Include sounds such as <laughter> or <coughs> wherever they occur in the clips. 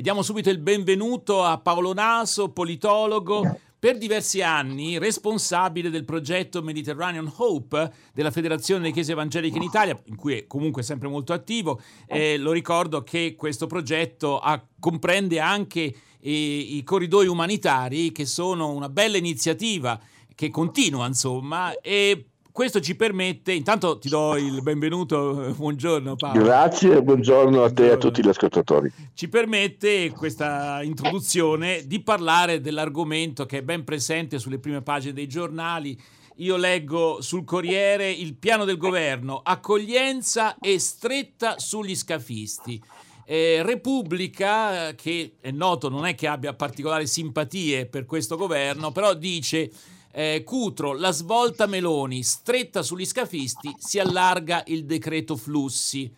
e diamo subito il benvenuto a Paolo Naso, politologo, per diversi anni responsabile del progetto Mediterranean Hope della Federazione delle Chiese Evangeliche in Italia, in cui è comunque sempre molto attivo. Eh, lo ricordo che questo progetto ha, comprende anche i, i corridoi umanitari, che sono una bella iniziativa che continua, insomma, e questo ci permette, intanto ti do il benvenuto, buongiorno Paolo. Grazie, buongiorno a te e a tutti gli ascoltatori. Ci permette questa introduzione di parlare dell'argomento che è ben presente sulle prime pagine dei giornali. Io leggo sul Corriere il piano del governo, accoglienza e stretta sugli scafisti. Eh, Repubblica, che è noto, non è che abbia particolari simpatie per questo governo, però dice eh, Cutro, la svolta Meloni, stretta sugli scafisti, si allarga il decreto flussi.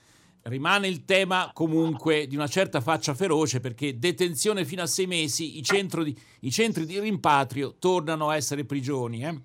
Rimane il tema comunque di una certa faccia feroce perché detenzione fino a sei mesi, i, di, i centri di rimpatrio tornano a essere prigioni. Eh?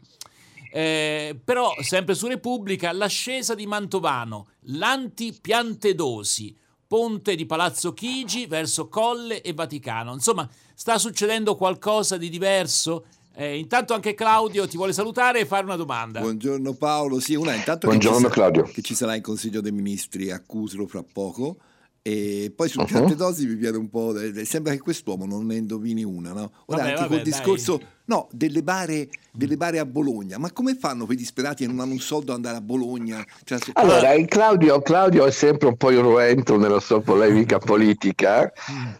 Eh, però, sempre su Repubblica, l'ascesa di Mantovano, l'anti-Piantedosi, ponte di Palazzo Chigi verso Colle e Vaticano. Insomma, sta succedendo qualcosa di diverso? Eh, intanto anche Claudio ti vuole salutare e fare una domanda. Buongiorno Paolo, sì, una intanto Buongiorno, che, ci Claudio. che ci sarà in Consiglio dei Ministri a Cusro fra poco. E poi sul uh-huh. dosi mi viene un po'. Sembra che quest'uomo non ne indovini una, no? Ora, vabbè, anche vabbè, col discorso. Dai No, delle bare, delle bare, a Bologna. Ma come fanno quei disperati che non hanno un soldo ad andare a Bologna? Cioè, se... Allora, Claudio, Claudio, è sempre un po' irruento nella sua polemica politica,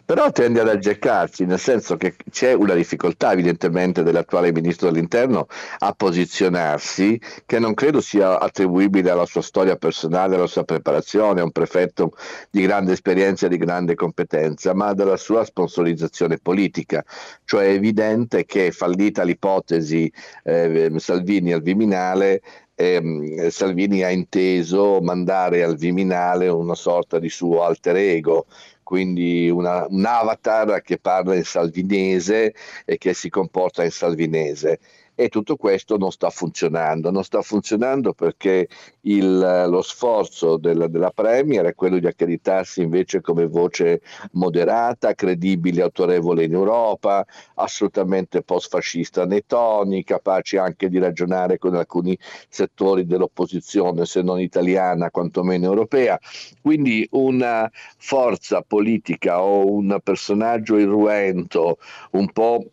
però tende ad aggeccarsi, nel senso che c'è una difficoltà evidentemente dell'attuale ministro dell'interno a posizionarsi, che non credo sia attribuibile alla sua storia personale, alla sua preparazione, è un prefetto di grande esperienza e di grande competenza, ma dalla sua sponsorizzazione politica. Cioè è evidente che fallire fallita l'ipotesi eh, Salvini al Viminale, eh, Salvini ha inteso mandare al Viminale una sorta di suo alter ego, quindi una, un avatar che parla in salvinese e che si comporta in salvinese e tutto questo non sta funzionando. Non sta funzionando perché il, lo sforzo della, della Premier è quello di accreditarsi invece come voce moderata, credibile, autorevole in Europa, assolutamente post-fascista nei toni, capace anche di ragionare con alcuni settori dell'opposizione, se non italiana, quantomeno europea. Quindi una forza politica o un personaggio irruento, un po'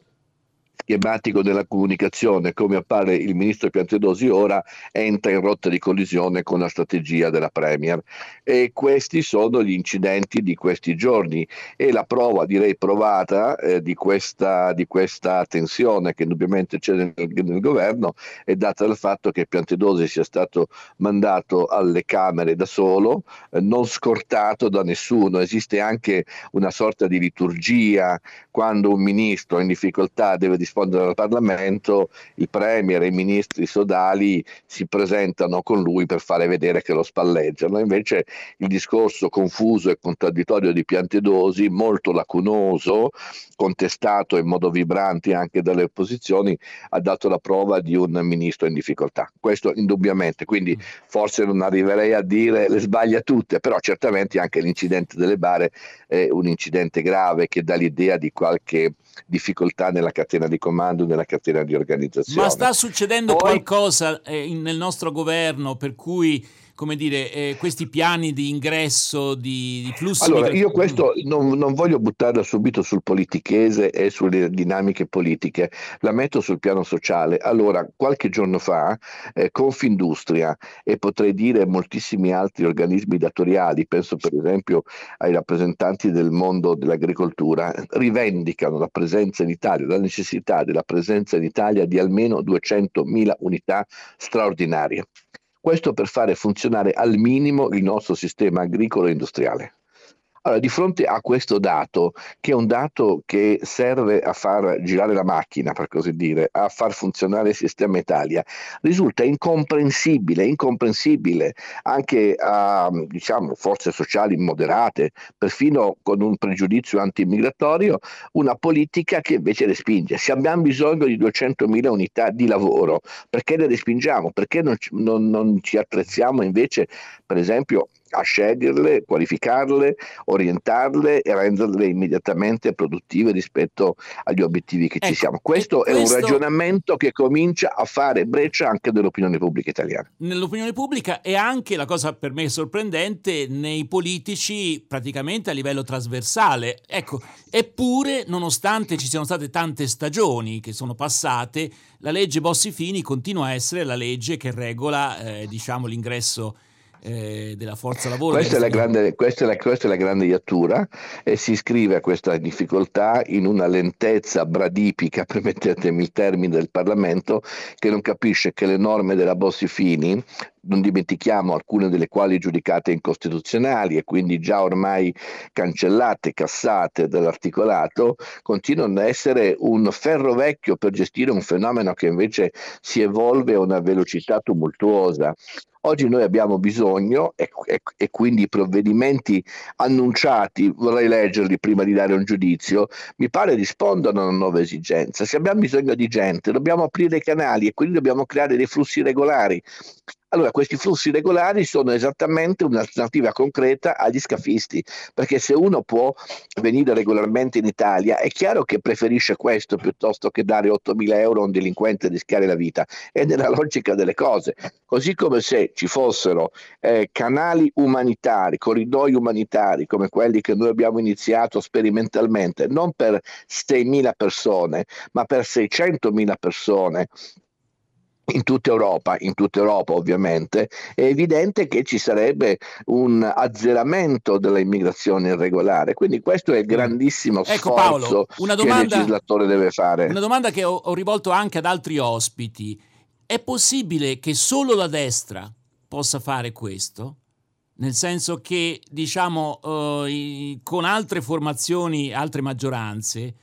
schematico della comunicazione, come appare il ministro Piantedosi ora, entra in rotta di collisione con la strategia della Premier. E questi sono gli incidenti di questi giorni e la prova, direi provata, eh, di, questa, di, questa, tensione che indubbiamente c'è nel, nel, governo è data dal fatto che Piantedosi sia stato mandato alle Camere da solo, eh, non scortato da nessuno. Esiste anche una sorta di liturgia quando un ministro in difficoltà deve rispondere al Parlamento, il Premier e i ministri sodali si presentano con lui per fare vedere che lo spalleggiano. Invece il discorso confuso e contraddittorio di Piantedosi, molto lacunoso, contestato in modo vibrante anche dalle opposizioni, ha dato la prova di un ministro in difficoltà. Questo indubbiamente, quindi forse non arriverei a dire le sbaglia tutte, però certamente anche l'incidente delle bare è un incidente grave che dà l'idea di qualche difficoltà nella catena di comando, nella catena di organizzazione. Ma sta succedendo Poi, qualcosa eh, nel nostro governo per cui come dire, eh, questi piani di ingresso, di, di flussi Allora, io questo non, non, voglio buttarla subito sul politichese e sulle dinamiche politiche, la metto sul piano sociale. Allora, qualche giorno fa, eh, Confindustria e potrei dire moltissimi altri organismi datoriali, penso per esempio ai rappresentanti del mondo dell'agricoltura, rivendicano la presenza in Italia, la necessità della presenza in Italia di almeno 200.000 unità straordinarie. Questo per fare funzionare al minimo il nostro sistema agricolo e industriale. Allora, di fronte a questo dato, che è un dato che serve a far girare la macchina, per così dire, a far funzionare il sistema Italia, risulta incomprensibile, incomprensibile anche a diciamo, forze sociali moderate, perfino con un pregiudizio anti-immigratorio, una politica che invece respinge. Se abbiamo bisogno di 200.000 unità di lavoro, perché le respingiamo? Perché non, non, non ci attrezziamo invece, per esempio, a sceglierle, qualificarle, orientarle e renderle immediatamente produttive rispetto agli obiettivi che ecco, ci siamo. Questo, questo è un ragionamento che comincia a fare breccia anche nell'opinione pubblica italiana. Nell'opinione pubblica e anche la cosa per me sorprendente nei politici praticamente a livello trasversale. Ecco, eppure nonostante ci siano state tante stagioni che sono passate, la legge Bossi-Fini continua a essere la legge che regola eh, diciamo, l'ingresso eh, della forza lavoro. Questa è, la grande, questa, è la, questa è la grande iattura e si iscrive a questa difficoltà in una lentezza bradipica, <laughs> permettetemi il termine del Parlamento, che non capisce che le norme della Bossi-Fini non dimentichiamo alcune delle quali giudicate incostituzionali e quindi già ormai cancellate, cassate dall'articolato, continuano ad essere un ferro vecchio per gestire un fenomeno che invece si evolve a una velocità tumultuosa. Oggi noi abbiamo bisogno e, e, e, quindi i provvedimenti annunciati, vorrei leggerli prima di dare un giudizio, mi pare rispondono a una nuova esigenza. Se abbiamo bisogno di gente, dobbiamo aprire i canali e quindi dobbiamo creare dei flussi regolari. Allora, questi flussi regolari sono esattamente un'alternativa concreta agli scafisti, perché se uno può venire regolarmente in Italia, è chiaro che preferisce questo piuttosto che dare 8.000 euro a un delinquente e rischiare la vita. È nella logica delle cose. Così come se ci fossero eh, canali umanitari, corridoi umanitari come quelli che noi abbiamo iniziato sperimentalmente, non per 6.000 persone, ma per 600.000 persone in tutta Europa, in tutta Europa ovviamente, è evidente che ci sarebbe un azzeramento dell'immigrazione irregolare. Quindi questo è il mm. grandissimo ecco, Paolo, una domanda, che il legislatore deve fare. Una domanda che ho, ho rivolto anche ad altri ospiti. È possibile che solo la destra possa fare questo? Nel senso che, diciamo, uh, con altre formazioni, altre maggioranze,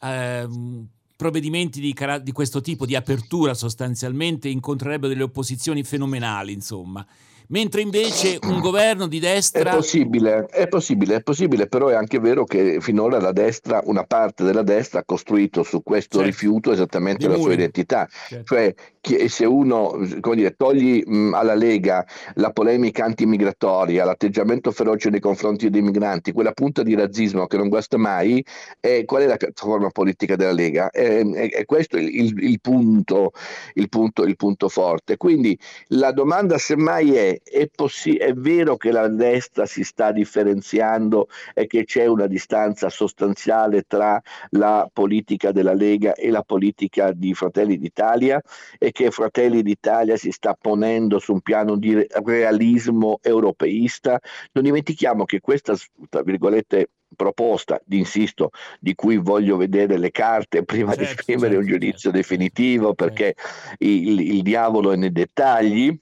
uh, provvedimenti di, di, questo tipo, di apertura sostanzialmente, incontrerebbero delle opposizioni fenomenali, insomma mentre invece un <clears throat> governo di destra... È possibile, è possibile, è possibile, però è anche vero che finora la destra, una parte della destra ha costruito su questo certo. rifiuto esattamente di la sua identità, certo. cioè se uno dire, togli alla Lega la polemica antimigratoria, l'atteggiamento feroce nei confronti dei migranti, quella punta di razzismo che non guasta mai, eh, qual è la piattaforma politica della Lega? È, è, è questo il, il, il, punto, il, punto, il punto forte. Quindi la domanda semmai è è, possi- è vero che la destra si sta differenziando e che c'è una distanza sostanziale tra la politica della Lega e la politica di Fratelli d'Italia e che Fratelli d'Italia si sta ponendo su un piano di realismo europeista. Non dimentichiamo che questa, tra virgolette, proposta, insisto, di cui voglio vedere le carte prima certo, di esprimere certo, un giudizio certo. definitivo perché il, il diavolo è nei dettagli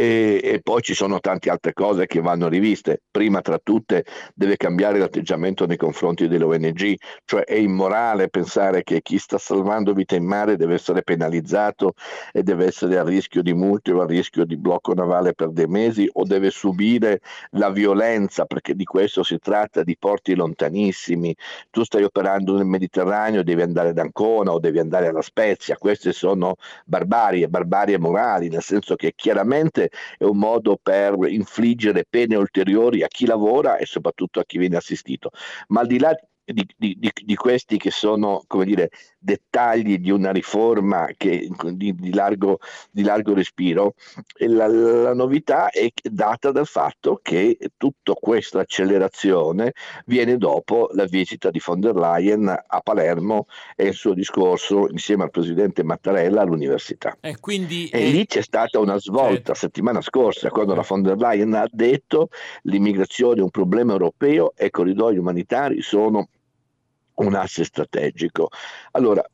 e, e, poi ci sono tante altre cose che vanno riviste. Prima tra tutte deve cambiare l'atteggiamento nei confronti delle ONG, cioè è immorale pensare che chi sta salvando vite in mare deve essere penalizzato e deve essere a rischio di multe o a rischio di blocco navale per dei mesi o deve subire la violenza, perché di questo si tratta, di porti lontanissimi. Tu stai operando nel Mediterraneo, devi andare ad Ancona o devi andare alla Spezia. Queste sono barbarie, barbarie morali, nel senso che chiaramente è un modo per infliggere pene ulteriori a chi lavora e soprattutto a chi viene assistito. Ma al di là di, di, di, questi che sono come dire, dettagli di una riforma che, di, di, largo, di largo respiro, la, la, novità è data dal fatto che tutta questa accelerazione viene dopo la visita di von der Leyen a Palermo e il suo discorso insieme al presidente Mattarella all'università. E, quindi, e eh, lì c'è stata una svolta eh, settimana scorsa quando la von der Leyen ha detto l'immigrazione è un problema europeo e i corridoi umanitari sono un asse strategico. Allora,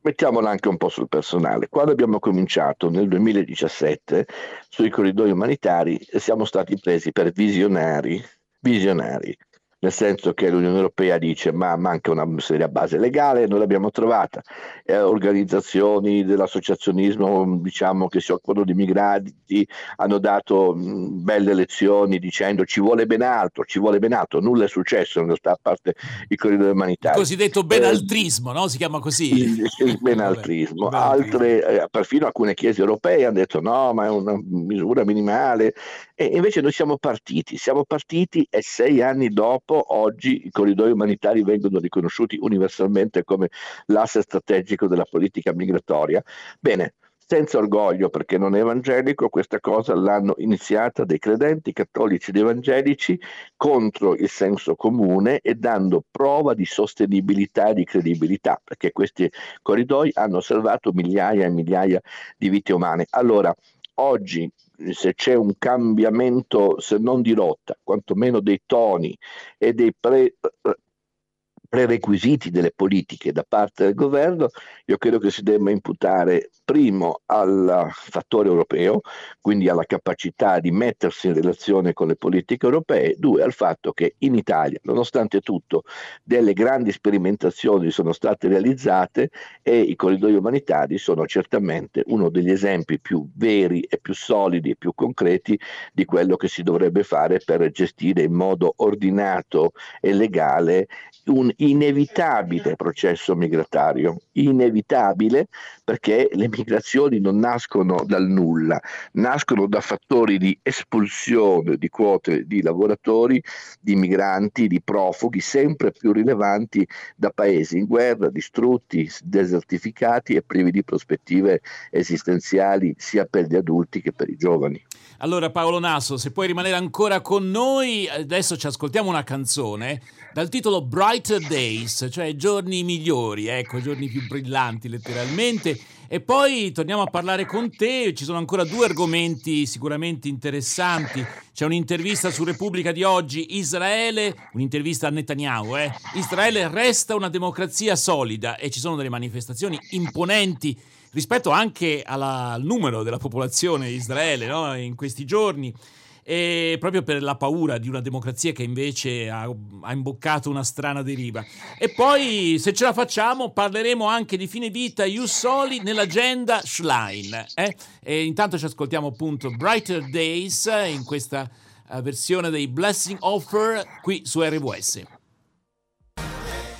mettiamola anche un po' sul personale. Quando abbiamo cominciato nel 2017 sui corridoi umanitari siamo stati presi per visionari, visionari. Nel senso che l'Unione Europea dice ma manca una seria base legale, noi l'abbiamo trovata, eh, organizzazioni dell'associazionismo diciamo, che si occupano di migranti hanno dato mh, belle lezioni dicendo ci vuole ben altro, ci vuole ben altro, nulla è successo in realtà a parte i corridoi umanitari. Il cosiddetto benaltrismo, eh, no? si chiama così? Il, il <laughs> benaltrismo, altre, eh, perfino alcune chiese europee hanno detto no ma è una misura minimale e invece noi siamo partiti, siamo partiti e sei anni dopo, oggi i corridoi umanitari vengono riconosciuti universalmente come l'asse strategico della politica migratoria. Bene, senza orgoglio perché non è evangelico, questa cosa l'hanno iniziata dei credenti cattolici ed evangelici contro il senso comune e dando prova di sostenibilità e di credibilità, perché questi corridoi hanno salvato migliaia e migliaia di vite umane. Allora, oggi se c'è un cambiamento, se non di rotta, quantomeno dei toni e dei pre, prerequisiti delle politiche da parte del governo, io credo che si debba imputare primo al fattore europeo, quindi alla capacità di mettersi in relazione con le politiche europee, due al fatto che in Italia, nonostante tutto, delle grandi sperimentazioni sono state realizzate e i corridoi umanitari sono certamente uno degli esempi più veri e più solidi e più concreti di quello che si dovrebbe fare per gestire in modo ordinato e legale un inevitabile processo migratorio, inevitabile perché le migrazioni non nascono dal nulla, nascono da fattori di espulsione di quote di lavoratori, di migranti, di profughi sempre più rilevanti da paesi in guerra, distrutti, desertificati e privi di prospettive esistenziali sia per gli adulti che per i giovani. Allora Paolo Nasso, se puoi rimanere ancora con noi, adesso ci ascoltiamo una canzone dal titolo Brighter Days, cioè giorni migliori, ecco, giorni più brillanti letteralmente. E poi torniamo a parlare con te, ci sono ancora due argomenti sicuramente interessanti. C'è un'intervista su Repubblica di oggi, Israele, un'intervista a Netanyahu, eh? Israele resta una democrazia solida e ci sono delle manifestazioni imponenti rispetto anche alla, al numero della popolazione di Israele no? in questi giorni e proprio per la paura di una democrazia che invece ha, ha, imboccato una strana deriva. E poi, se ce la facciamo, parleremo anche di fine vita Ius Soli nell'agenda Schlein. Eh? E intanto ci ascoltiamo appunto Brighter Days in questa uh, versione dei Blessing Offer qui su RWS.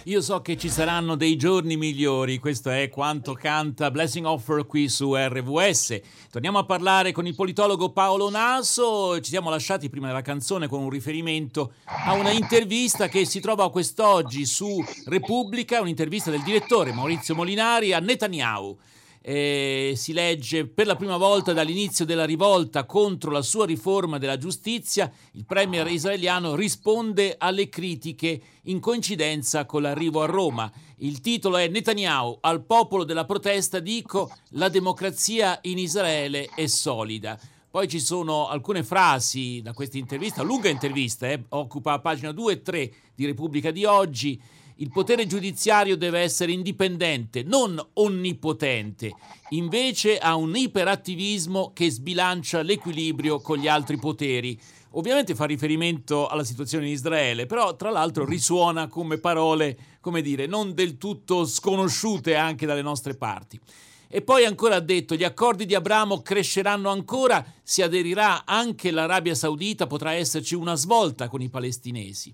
Io so che ci saranno dei giorni migliori, questo è quanto canta Blessing Offer qui su RVS. Torniamo a parlare con il politologo Paolo Naso, ci siamo lasciati prima della canzone con un riferimento a una intervista che si trova quest'oggi su Repubblica, un'intervista del direttore Maurizio Molinari a Netanyahu eh, si legge per la prima volta dall'inizio della rivolta contro la sua riforma della giustizia, il premier israeliano risponde alle critiche in coincidenza con l'arrivo a Roma. Il titolo è Netanyahu, al popolo della protesta dico la democrazia in Israele è solida. Poi ci sono alcune frasi da questa intervista, lunga intervista, eh, occupa pagina 2 e 3 di Repubblica di oggi il potere giudiziario deve essere indipendente, non onnipotente. Invece ha un iperattivismo che sbilancia l'equilibrio con gli altri poteri. Ovviamente fa riferimento alla situazione in Israele, però tra l'altro risuona come parole, come dire, non del tutto sconosciute anche dalle nostre parti. E poi ancora ha detto gli accordi di Abramo cresceranno ancora, si aderirà anche l'Arabia Saudita, potrà esserci una svolta con i palestinesi.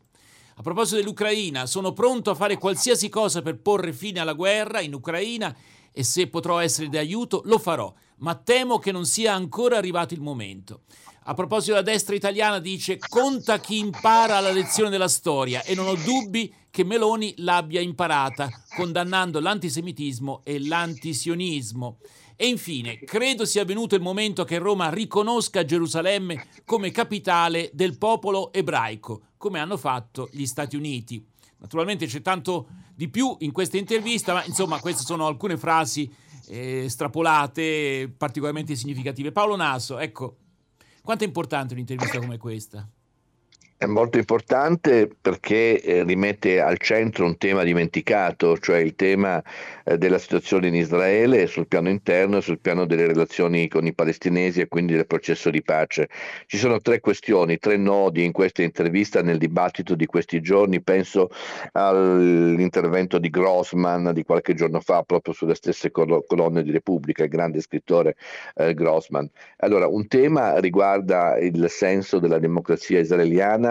A proposito dell'Ucraina, sono pronto a fare qualsiasi cosa per porre fine alla guerra in Ucraina e se potrò essere di aiuto lo farò, ma temo che non sia ancora arrivato il momento. A proposito della destra italiana dice conta chi impara la lezione della storia e non ho dubbi che Meloni l'abbia imparata, condannando l'antisemitismo e l'antisionismo. E infine, credo sia venuto il momento che Roma riconosca Gerusalemme come capitale del popolo ebraico, come hanno fatto gli Stati Uniti. Naturalmente c'è tanto di più in questa intervista, ma insomma queste sono alcune frasi eh, strapolate, particolarmente significative. Paolo Naso, ecco, quanto è importante un'intervista come questa? È molto importante perché eh, rimette al centro un tema dimenticato, cioè il tema eh, della situazione in Israele sul piano interno e sul piano delle relazioni con i palestinesi e quindi del processo di pace. Ci sono tre questioni, tre nodi in questa intervista, nel dibattito di questi giorni. Penso all'intervento di Grossman di qualche giorno fa proprio sulle stesse colonne di Repubblica, il grande scrittore eh, Grossman. Allora, un tema riguarda il senso della democrazia israeliana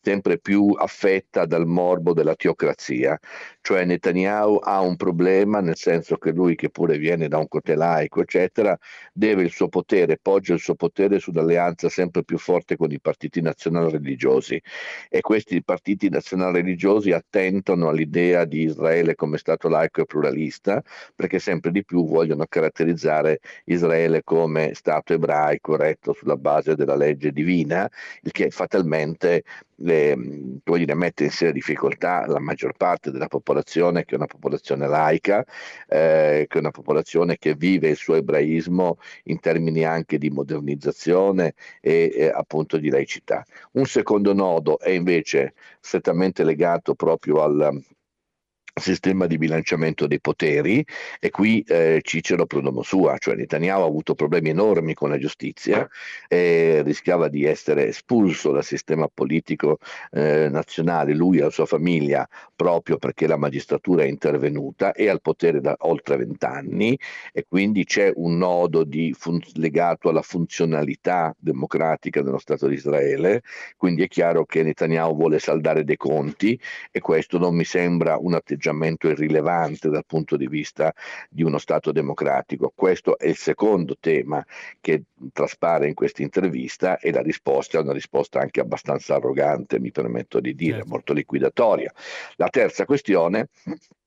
sempre più affetta dal morbo della teocrazia, cioè Netanyahu ha un problema nel senso che lui che pure viene da un cote laico eccetera deve il suo potere, poggia il suo potere sull'alleanza sempre più forte con i partiti nazionali religiosi e questi partiti nazionali religiosi attentano all'idea di Israele come Stato laico e pluralista perché sempre di più vogliono caratterizzare Israele come Stato ebraico retto sulla base della legge divina, il che fatalmente le, dire, mette in seria difficoltà la maggior parte della popolazione che è una popolazione laica, eh, che è una popolazione che vive il suo ebraismo in termini anche di modernizzazione e eh, appunto di laicità. Un secondo nodo è invece strettamente legato proprio al, sistema di bilanciamento dei poteri e qui eh, Cicero prodomo sua, cioè Netanyahu ha avuto problemi enormi con la giustizia e rischiava di essere espulso dal sistema politico eh, nazionale, lui e la sua famiglia, proprio perché la magistratura è intervenuta e al potere da oltre vent'anni e quindi c'è un nodo fun- legato alla funzionalità democratica dello Stato di Israele, quindi è chiaro che Netanyahu vuole saldare dei conti e questo non mi sembra un atteggiamento atteggiamento irrilevante dal punto di vista di uno Stato democratico. Questo è il secondo tema che traspare in questa intervista e la risposta è una risposta anche abbastanza arrogante, mi permetto di dire, certo. molto liquidatoria. La terza questione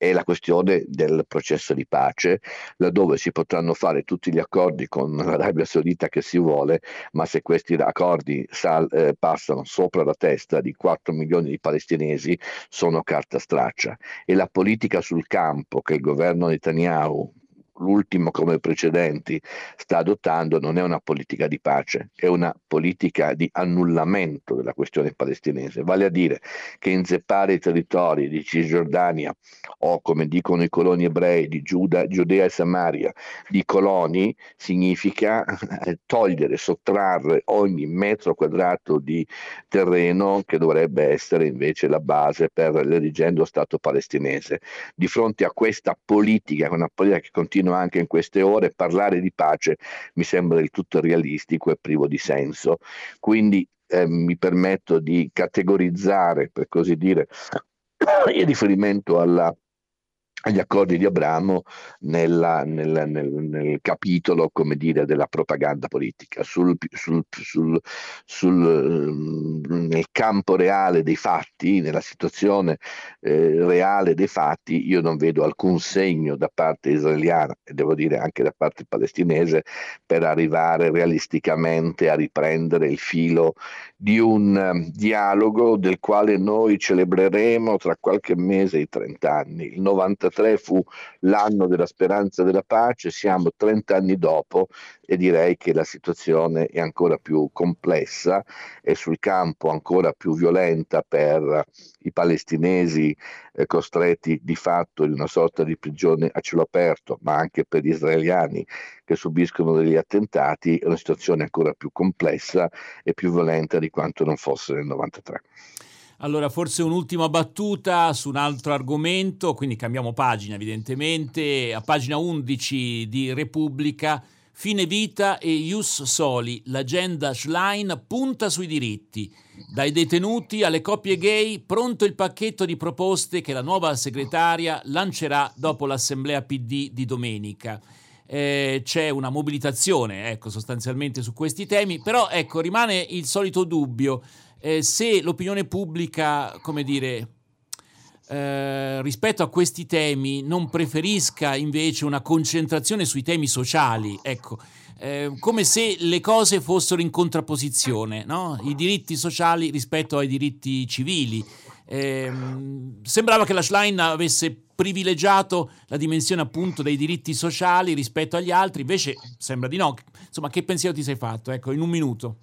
è la questione del processo di pace, laddove si potranno fare tutti gli accordi con <laughs> l'Arabia Saudita che si vuole, ma se questi accordi sal, eh, passano sopra la testa di 4 milioni di palestinesi sono carta straccia. E la politica sul campo che il governo Netanyahu l'ultimo come precedenti, sta adottando non è una politica di pace, è una politica di annullamento della questione palestinese, vale a dire che inzeppare i territori di Cisgiordania o come dicono i coloni ebrei di Giuda, Giudea e Samaria di coloni significa eh, togliere, sottrarre ogni metro quadrato di terreno che dovrebbe essere invece la base per l'erigendo Stato palestinese. Di fronte a questa politica, una politica che continua continua anche in queste ore, parlare di pace mi sembra del tutto realistico e privo di senso. Quindi eh, mi permetto di categorizzare, per così dire, <coughs> in riferimento alla agli accordi di Abramo nella, nel, nel, nel, capitolo come dire, della propaganda politica. Sul, sul, sul, sul, nel campo reale dei fatti, nella situazione eh, reale dei fatti, io non vedo alcun segno da parte israeliana e devo dire anche da parte palestinese per arrivare realisticamente a riprendere il filo di un um, dialogo del quale noi celebreremo tra qualche mese i 30 anni. Il 93 fu l'anno della speranza della pace, siamo 30 anni dopo e direi che la situazione è ancora più complessa e sul campo ancora più violenta per i palestinesi eh, costretti di fatto in una sorta di prigione a cielo aperto, ma anche per gli israeliani che subiscono degli attentati, è una situazione ancora più complessa e più violenta di quanto non fosse nel 93. Allora, forse un'ultima battuta su un altro argomento, quindi cambiamo pagina evidentemente, a pagina 11 di Repubblica Fine vita e Ius Soli, l'agenda Schlein punta sui diritti. Dai detenuti alle coppie gay, pronto il pacchetto di proposte che la nuova segretaria lancerà dopo l'assemblea PD di domenica. Eh, c'è una mobilitazione, ecco, sostanzialmente su questi temi, però ecco, rimane il solito dubbio eh, se l'opinione pubblica, come dire, eh, rispetto a questi temi non preferisca invece una concentrazione sui temi sociali, ecco, eh, come se le cose fossero in contrapposizione, no? i diritti sociali rispetto ai diritti civili. Eh, sembrava che la Schlein avesse privilegiato la dimensione appunto dei diritti sociali rispetto agli altri, invece sembra di no. Insomma, che pensiero ti sei fatto? Ecco, in un minuto.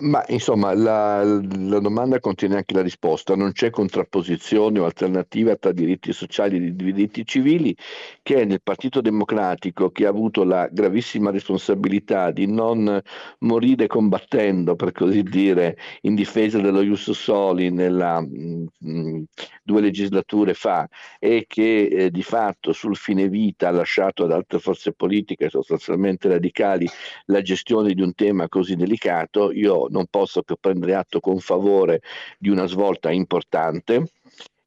Ma insomma, la, la, domanda contiene anche la risposta. Non c'è contrapposizione o alternativa tra diritti sociali e diritti civili che nel Partito Democratico, che ha avuto la gravissima responsabilità di non morire combattendo, per così dire, in difesa dello Ius Soli nella, mh, due legislature fa e che eh, di fatto sul fine vita ha lasciato ad altre forze politiche sostanzialmente radicali la gestione di un tema così delicato, io non posso che prendere atto con favore di una svolta importante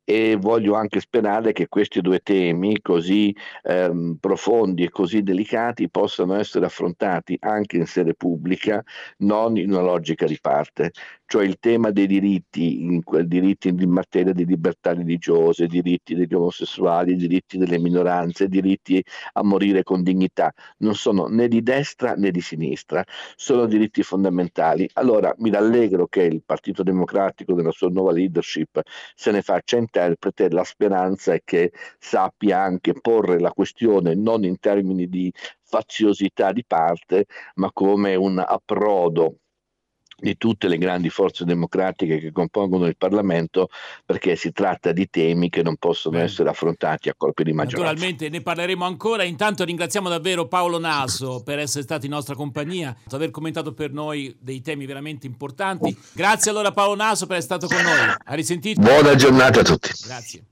e voglio anche sperare che questi due temi così ehm, profondi e così delicati possano essere affrontati anche in sede pubblica, non in una logica di parte cioè il tema dei diritti, in, diritti in materia di libertà religiose, diritti degli omosessuali, diritti delle minoranze, diritti a morire con dignità, non sono né di destra né di sinistra, sono diritti fondamentali. Allora mi rallegro che il Partito Democratico nella sua nuova leadership se ne faccia interprete, la speranza è che sappia anche porre la questione non in termini di faziosità di parte, ma come un approdo di tutte le grandi forze democratiche che compongono il Parlamento perché si tratta di temi che non possono Bene. essere affrontati a colpi di maggioranza. Naturalmente ne parleremo ancora, intanto ringraziamo davvero Paolo Naso per essere stato in nostra compagnia, per aver commentato per noi dei temi veramente importanti. Grazie allora Paolo Naso per essere stato con noi. A risentito. Buona giornata a tutti. Grazie.